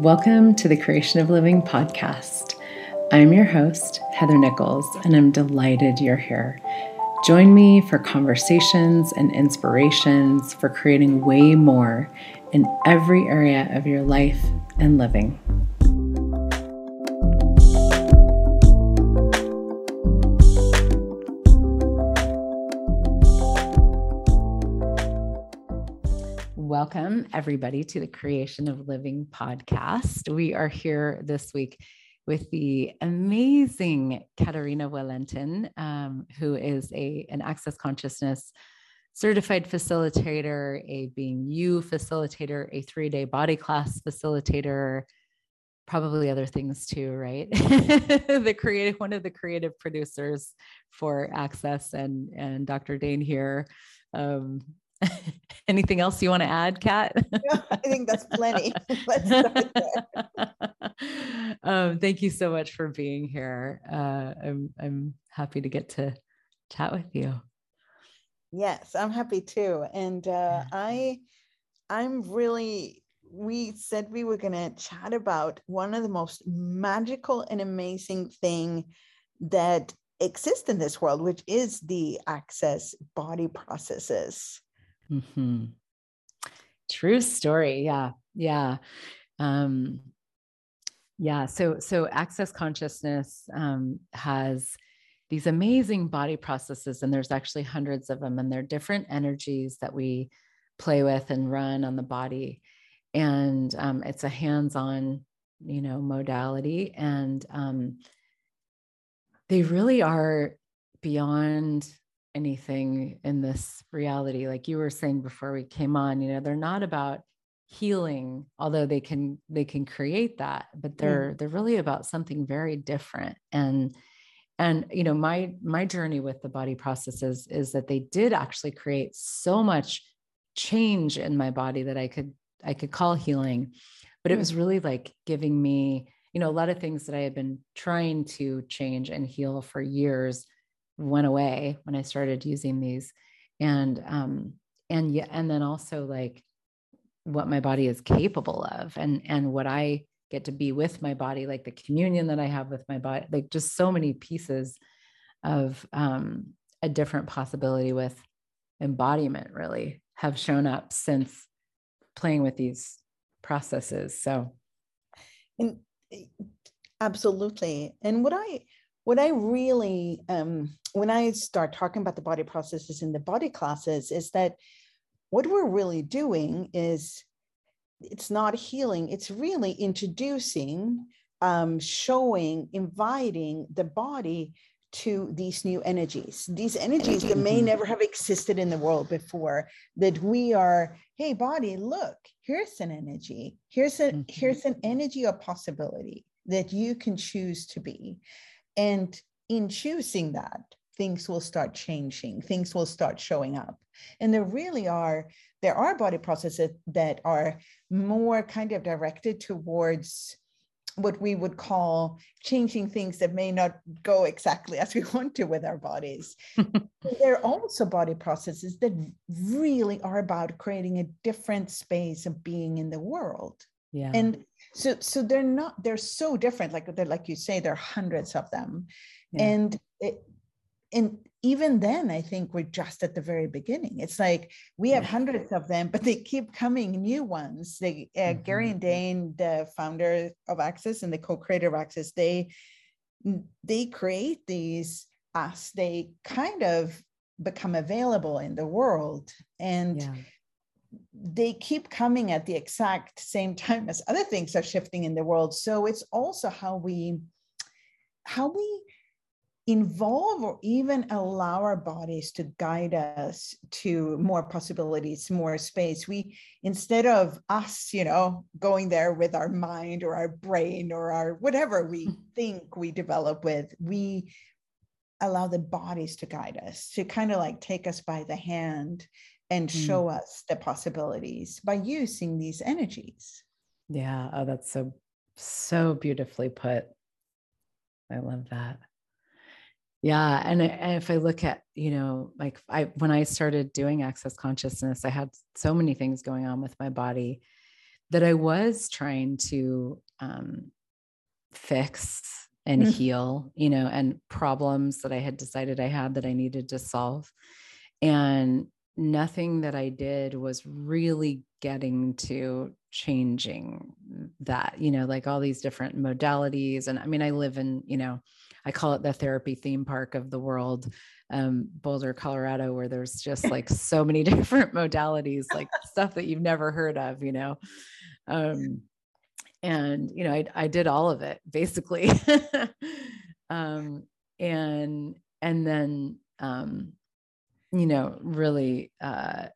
Welcome to the Creation of Living podcast. I'm your host, Heather Nichols, and I'm delighted you're here. Join me for conversations and inspirations for creating way more in every area of your life and living. Everybody, to the Creation of Living podcast. We are here this week with the amazing Katarina Wallentin, um, who is a, an access consciousness certified facilitator, a being you facilitator, a three day body class facilitator, probably other things too, right? the creative, one of the creative producers for Access and, and Dr. Dane Heer. Um, Anything else you want to add, Kat? I think that's plenty. um, thank you so much for being here. Uh, I'm I'm happy to get to chat with you. Yes, I'm happy too, and uh, I I'm really. We said we were going to chat about one of the most magical and amazing thing that exists in this world, which is the access body processes. Mm-hmm. True story. Yeah. Yeah. Um, yeah. So, so access consciousness um, has these amazing body processes, and there's actually hundreds of them, and they're different energies that we play with and run on the body. And um, it's a hands on, you know, modality. And um, they really are beyond anything in this reality like you were saying before we came on you know they're not about healing although they can they can create that but they're mm. they're really about something very different and and you know my my journey with the body processes is that they did actually create so much change in my body that i could i could call healing but it mm. was really like giving me you know a lot of things that i had been trying to change and heal for years went away when I started using these. And um and yeah, and then also like what my body is capable of and and what I get to be with my body, like the communion that I have with my body, like just so many pieces of um a different possibility with embodiment really have shown up since playing with these processes. So and eh, absolutely. And what I what I really, um, when I start talking about the body processes in the body classes, is that what we're really doing is it's not healing, it's really introducing, um, showing, inviting the body to these new energies, these energies that may never have existed in the world before. That we are, hey, body, look, here's an energy, here's a mm-hmm. here's an energy of possibility that you can choose to be. And in choosing that, things will start changing, things will start showing up. And there really are, there are body processes that are more kind of directed towards what we would call changing things that may not go exactly as we want to with our bodies. there are also body processes that really are about creating a different space of being in the world. Yeah. And so so they're not they're so different like they're like you say there are hundreds of them. Yeah. and it, and even then i think we're just at the very beginning. It's like we have yeah. hundreds of them but they keep coming new ones. They uh, mm-hmm. gary and dane the founder of access and the co-creator of access they they create these as they kind of become available in the world. And yeah they keep coming at the exact same time as other things are shifting in the world so it's also how we how we involve or even allow our bodies to guide us to more possibilities more space we instead of us you know going there with our mind or our brain or our whatever we hmm. think we develop with we allow the bodies to guide us to kind of like take us by the hand and mm. show us the possibilities by using these energies. Yeah. Oh, that's so, so beautifully put. I love that. Yeah. And, and if I look at, you know, like I, when I started doing access consciousness, I had so many things going on with my body that I was trying to um, fix and mm-hmm. heal, you know, and problems that I had decided I had that I needed to solve. And nothing that I did was really getting to changing that, you know, like all these different modalities. And I mean, I live in, you know, I call it the therapy theme park of the world, um, Boulder, Colorado, where there's just like so many different modalities, like stuff that you've never heard of, you know. Um, and you know, I, I did all of it basically. um, and and then um, you know, really uh,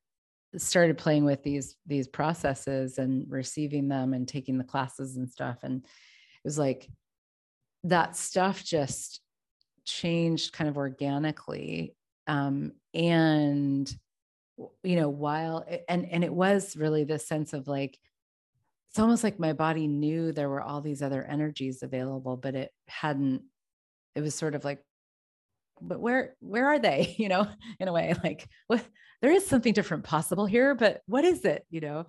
started playing with these these processes and receiving them and taking the classes and stuff. And it was like that stuff just changed kind of organically. Um, and you know, while and and it was really this sense of like it's almost like my body knew there were all these other energies available, but it hadn't, it was sort of like, but where where are they? You know in a way like what there is something different possible here but what is it you know?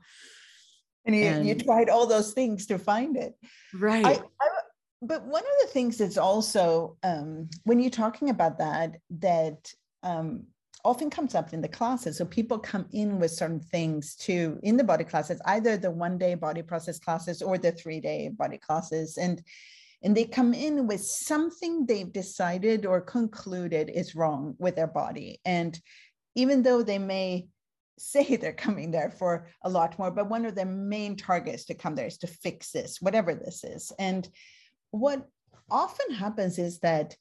And you, and, you tried all those things to find it. Right. I, I, but one of the things that's also um, when you're talking about that that um, often comes up in the classes. So people come in with certain things to in the body classes either the one day body process classes or the three day body classes. And and they come in with something they've decided or concluded is wrong with their body. And even though they may say they're coming there for a lot more but one of their main targets to come there is to fix this whatever this is. And what often happens is that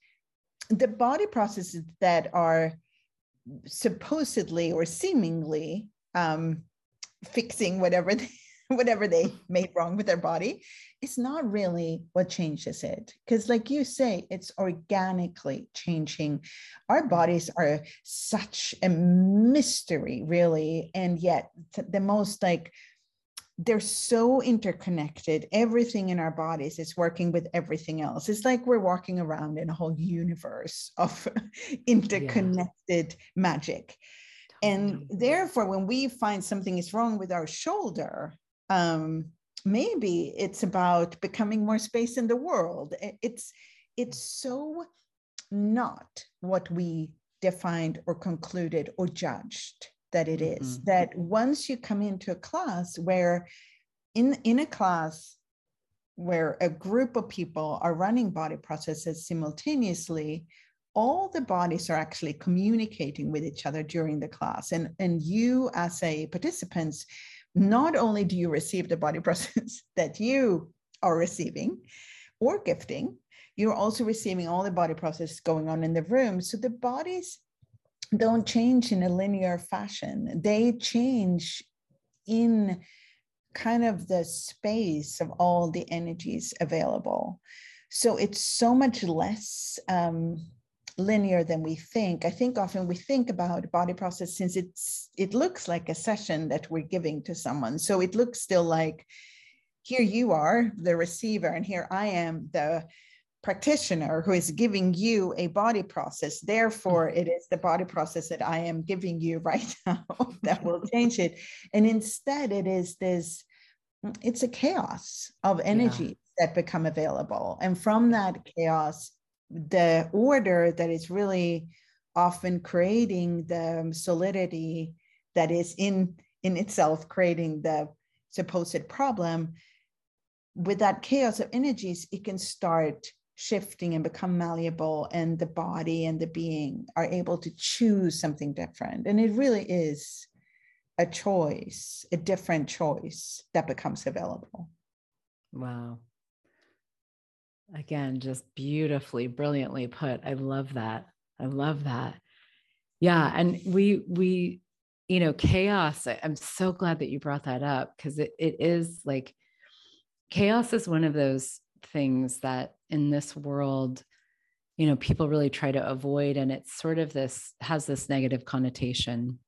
the body processes that are supposedly or seemingly um, fixing whatever they, whatever they made wrong with their body it's not really what changes it because like you say it's organically changing our bodies are such a mystery really and yet the most like they're so interconnected. Everything in our bodies is working with everything else. It's like we're walking around in a whole universe of interconnected yeah. magic. And therefore, when we find something is wrong with our shoulder, um, maybe it's about becoming more space in the world. It's it's so not what we defined or concluded or judged that it is. Mm-hmm. that once you come into a class where in in a class where a group of people are running body processes simultaneously all the bodies are actually communicating with each other during the class and and you as a participants not only do you receive the body process that you are receiving or gifting you're also receiving all the body processes going on in the room so the bodies don't change in a linear fashion. They change in kind of the space of all the energies available. So it's so much less um, linear than we think. I think often we think about body process since it's it looks like a session that we're giving to someone. So it looks still like here you are, the receiver, and here I am, the practitioner who is giving you a body process. Therefore, it is the body process that I am giving you right now that will change it. And instead, it is this it's a chaos of energy yeah. that become available. And from that chaos, the order that is really often creating the solidity that is in in itself creating the supposed problem with that chaos of energies it can start shifting and become malleable and the body and the being are able to choose something different. And it really is a choice a different choice that becomes available. Wow again just beautifully brilliantly put. I love that. I love that. Yeah and we we you know chaos i'm so glad that you brought that up because it, it is like chaos is one of those things that in this world you know people really try to avoid and it's sort of this has this negative connotation.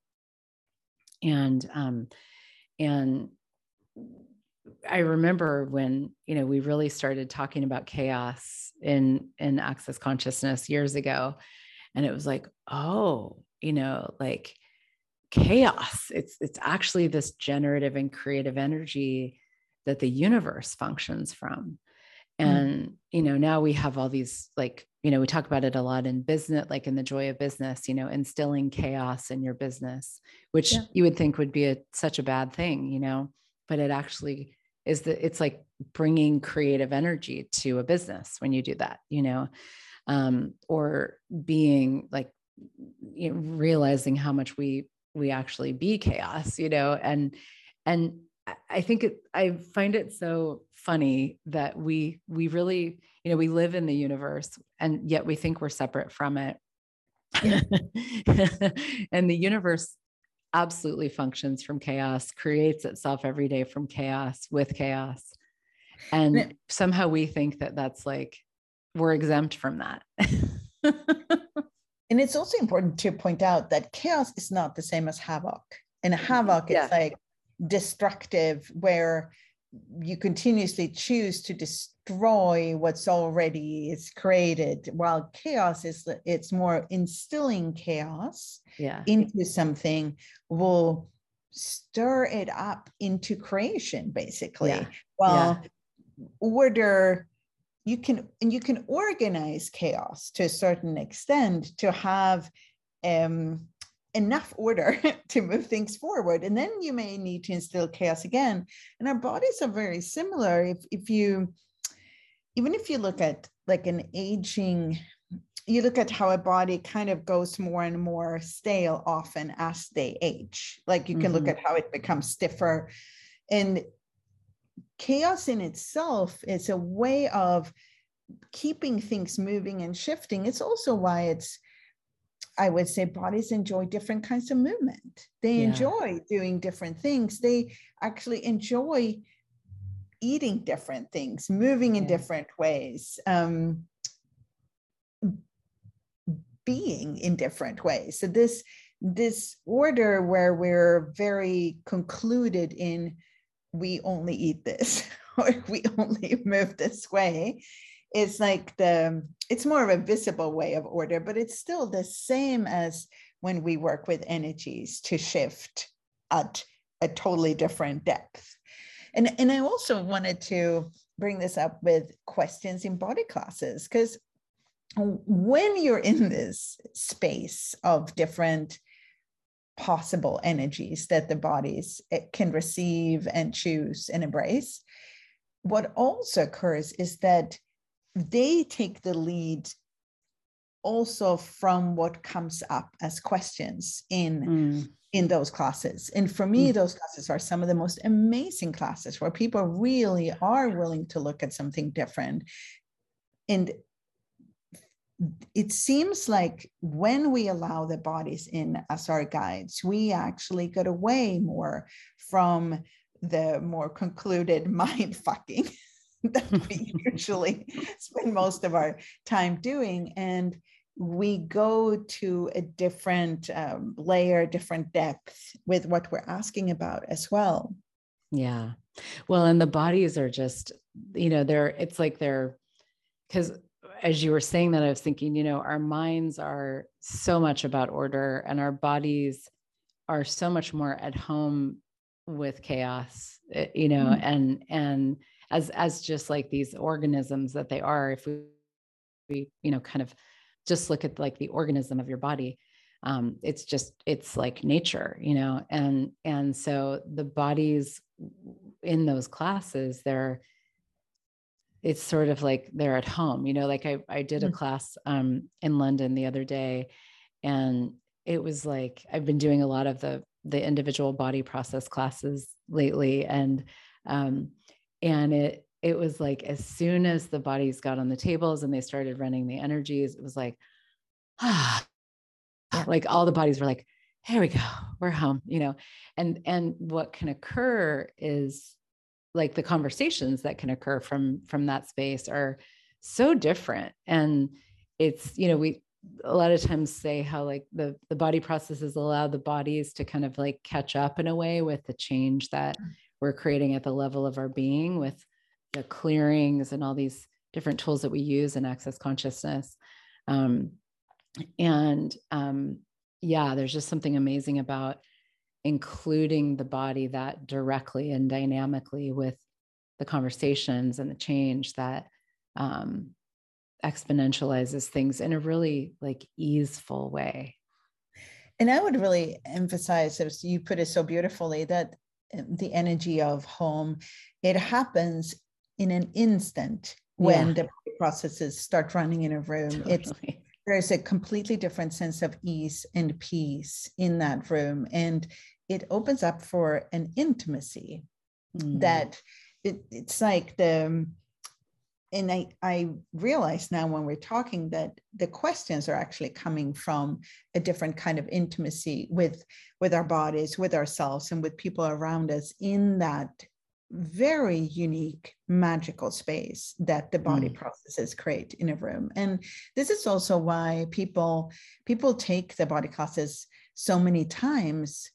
And um and i remember when you know we really started talking about chaos in in access consciousness years ago and it was like oh you know like chaos it's it's actually this generative and creative energy that the universe functions from Mm. and you know now we have all these like you know we talk about it a lot in business like in the joy of business you know instilling chaos in your business which Yeah. you would think would be a, such a bad thing you know but it actually is that it's like bringing creative energy to a business when you do that you know? Um, or being like you know, realizing how much we we actually be chaos you know? And and I- i think it i find it so funny that we we really you know we live in the universe and yet we think we're separate from it. And the universe absolutely functions from chaos creates itself every day from chaos with chaos and somehow we think that that's like we're exempt from that And it's also important to point out that chaos is not the same as havoc. And mm-hmm. havoc Yeah. is like destructive, where you continuously choose to destroy what's already is created, while chaos is it's more instilling chaos yeah into something will stir it up into creation, basically. Yeah. Well, order you can and you can organize chaos to a certain extent to have um, enough order to move things forward and then you may need to instill chaos again and our bodies are very similar if, if you even if you look at like an aging you look at how a body kind of goes more and more stale often as they age like you can look Mhm. at how it becomes stiffer and chaos in itself is a way of keeping things moving and shifting. It's also why it's, I would say, bodies enjoy different kinds of movement. They Yeah. enjoy doing different things. They actually enjoy eating different things, moving in different ways. Um, being in different ways. So this this order where we're very concluded in we only eat this or we only move this way is like the it's more of a visible way of order but it's still the same as when we work with energies to shift at a totally different depth and and i also wanted to bring this up with questions in body classes because when you're in this space of different possible energies that the bodies eh, can receive and choose and embrace. What also occurs is that they take the lead also from what comes up as questions in Mm, in those classes. And for me, Mm. those classes are some of the most amazing classes where people really are willing to look at something different. And it seems like when we allow the bodies in as our guides, we actually get away more from the more concluded mind fucking that we usually spend most of our time doing. And we go to a different um, layer, different depth with what we're asking about as well. Yeah. Well, and the bodies are just, you know, they're, it's like they're, because as you were saying that, I was thinking, you know, our minds are so much about order and our bodies are so much more at home with chaos, eh, you know, Mhm. and, and as, as just like these organisms that they are, if we, we, you know, kind of just look at like the organism of your body, um, it's just it's like nature you know and and so the bodies in those classes they're it's sort of like they're at home you know like i i did a Mhm. class um in london the other day and it was like i've been doing a lot of the the individual body process classes lately and um and it it was like as soon as the bodies got on the tables and they started running the energies it was like ah like all the bodies were like here we go we're home you know? And and what can occur is like the conversations that can occur from from that space are so different. And it's you know we a lot of times say how like the the body processes allow the bodies to kind of like catch up in a way with the change that we're creating at the level of our being with the clearings and all these different tools that we use in access consciousness. Um, and um, yeah there's just something amazing about including the body that directly and dynamically with the conversations and the change that um, exponentializes things in a really like easeful way. And i would really emphasize as you put it so beautifully that the energy of home it happens in an instant when yeah. the processes start running in a room totally. it's there's a completely different sense of ease and peace in that room and it opens up for an intimacy mm. that it, it's like the and I, I realize now when we're talking that the questions are actually coming from a different kind of intimacy with with our bodies with ourselves and with people around us in that very unique magical space that the body mm. processes create in a room and this is also why people people take the body classes so many times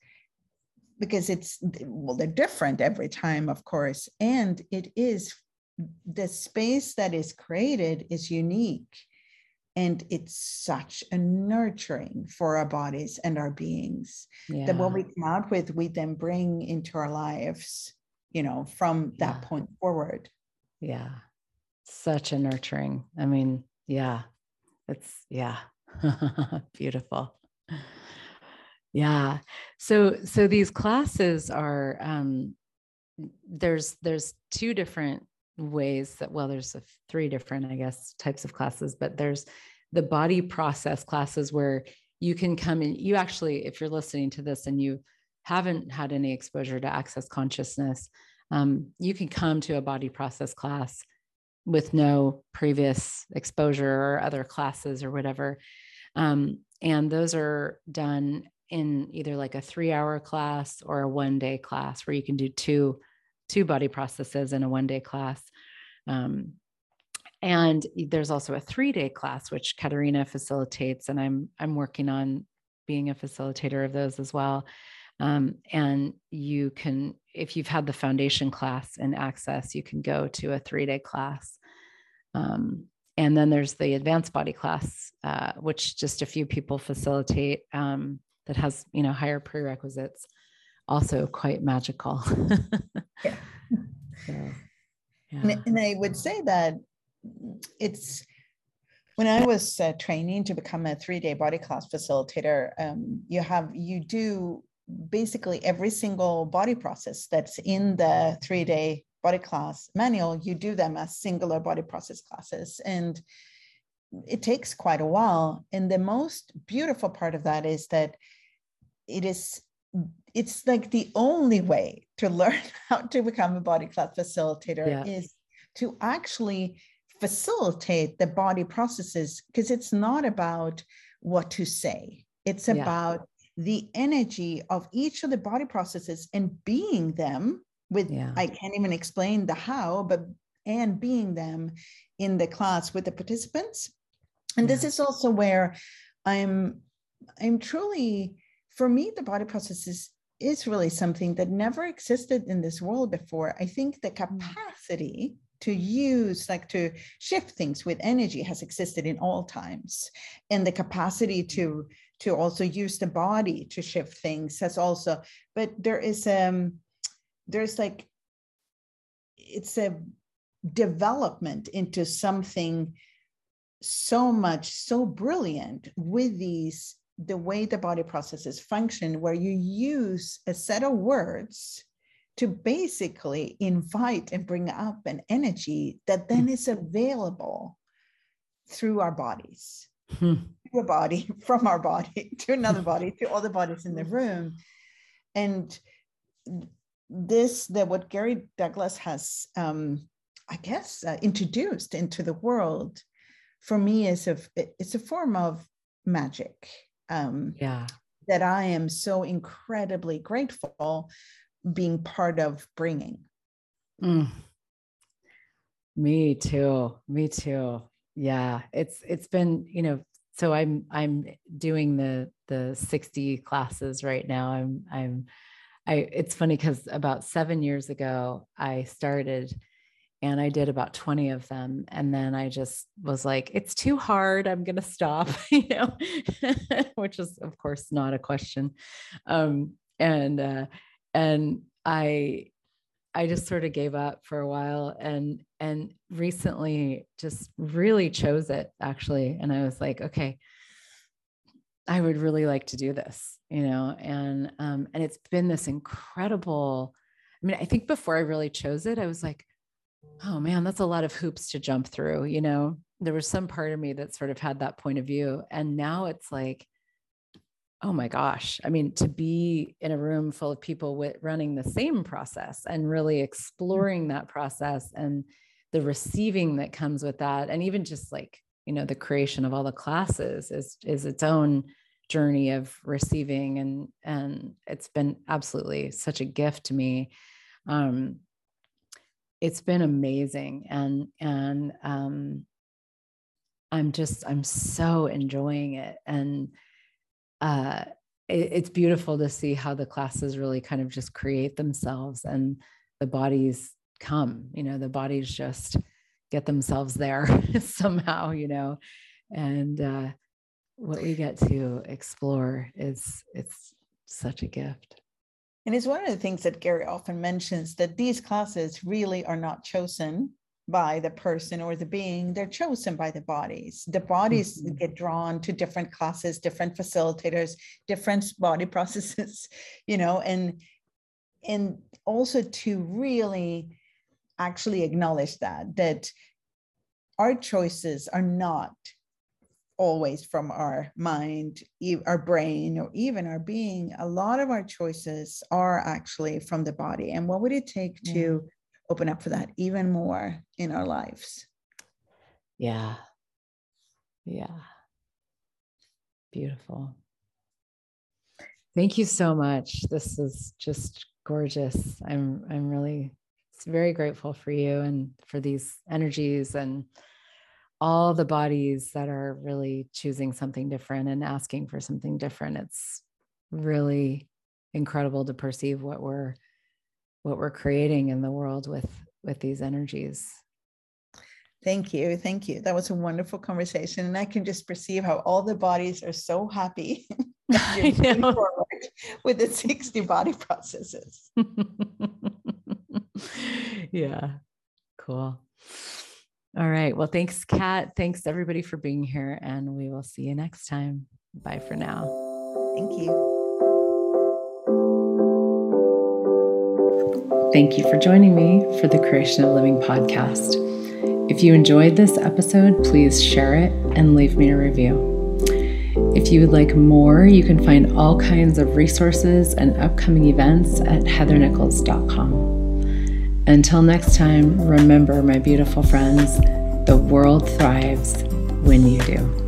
because it's well they're different every time of course and it is the space that is created is unique and it's such a nurturing for our bodies and our beings yeah. that what we come out with we then bring into our lives you know from that yeah. point forward yeah such a nurturing i mean yeah it's yeah beautiful yeah so so these classes are um there's there's two different ways that well there's three different i guess types of classes but there's the body process classes where you can come in you actually if you're listening to this and you haven't had any exposure to access consciousness um, you can come to a body process class with no previous exposure or other classes or whatever. Um, and those are done in either like a three hour class or a one day class where you can do two two body processes in a one day class. Um, and there's also a three day class, which Katarina facilitates, and I'm I'm working on being a facilitator of those as well. Um, and you can, if you've had the foundation class and Access, you can go to a three day class. Um, and then there's the advanced body class, uh, which just a few people facilitate um, that has, you know, higher prerequisites also quite magical. yeah. So, yeah. And, I would say that it's when I was uh, training to become a three day body class facilitator, um, you have, you do basically every single body process that's in the three day body class manual, you do them as singular body process classes. And it takes quite a while. And the most beautiful part of that is that it is it's like the only way to learn how to become a body class facilitator yeah. is to actually facilitate the body processes because it's not about what to say it's yeah. about the energy of each of the body processes and being them with yeah. i can't even explain the how but and being them in the class with the participants and this is also where i'm i'm truly for me, the body processes is really something that never existed in this world before. I think the mm. capacity to use, like to shift things with energy has existed in all times. And the capacity to to also use the body to shift things has also, but there is um there's like it's a development into something so much so brilliant with these the way the body processes function, where you use a set of words to basically invite and bring up an energy that then is available through our bodies, hmm. to a body, from our body to another body, to all the bodies in the room. And this, that what Gary Douglas has, um, I guess, uh, introduced into the world, for me is a it's a form of magic um, yeah. that I am so incredibly grateful being part of bringing. Mm. Me too. Me too. Yeah, it's it's been you know. So I'm I'm doing the the 60 classes right now. I'm I'm I. It's funny because about seven years ago I started and I did about 20 of them. And then I just was like, it's too hard. I'm going to stop, you know, which is, of course, not a question. Um, and, uh, and I, I just sort of gave up for a while and and recently just really chose it actually and I was like okay I would really like to do this you know and um and it's been this incredible I mean I think before I really chose it I was like oh man that's a lot of hoops to jump through you know? There was some part of me that sort of had that point of view and now it's like oh my gosh i mean to be in a room full of people with running the same process and really exploring that process and the receiving that comes with that and even just like you know the creation of all the classes is is its own journey of receiving and and it's been absolutely such a gift to me. Um it's been amazing and and um i'm just i'm so enjoying it and uh, it, it's beautiful to see how the classes really kind of just create themselves and the bodies come, you know, the bodies just get themselves there somehow, you know, and uh, what we get to explore is it's such a gift. And it's one of the things that Gary often mentions that these classes really are not chosen by the person or the being, they're chosen by the bodies. The bodies mm-hmm. get drawn to different classes, different facilitators, different body processes, you know, and and also to really actually acknowledge that that our choices are not always from our mind, our brain, or even our being. A lot of our choices are actually from the body. And what would it take to open up for that even more in our lives. Yeah. Yeah. Beautiful. Thank you so much. This is just gorgeous. I'm I'm really very grateful for you and for these energies and all the bodies that are really choosing something different and asking for something different. It's really incredible to perceive what we're what we're creating in the world with with these energies. Thank you thank you. That was a wonderful conversation and i can just perceive how all the bodies are so happy with the 60 body processes. Yeah cool all right well thanks kat thanks everybody for being here and we will see you next time bye for now thank you Thank you for joining me for the Creation of Living podcast. If you enjoyed this episode, please share it and leave me a review. If you would like more, you can find all kinds of resources and upcoming events at heathernichols.com. Until next time, remember, my beautiful friends, the world thrives when you do.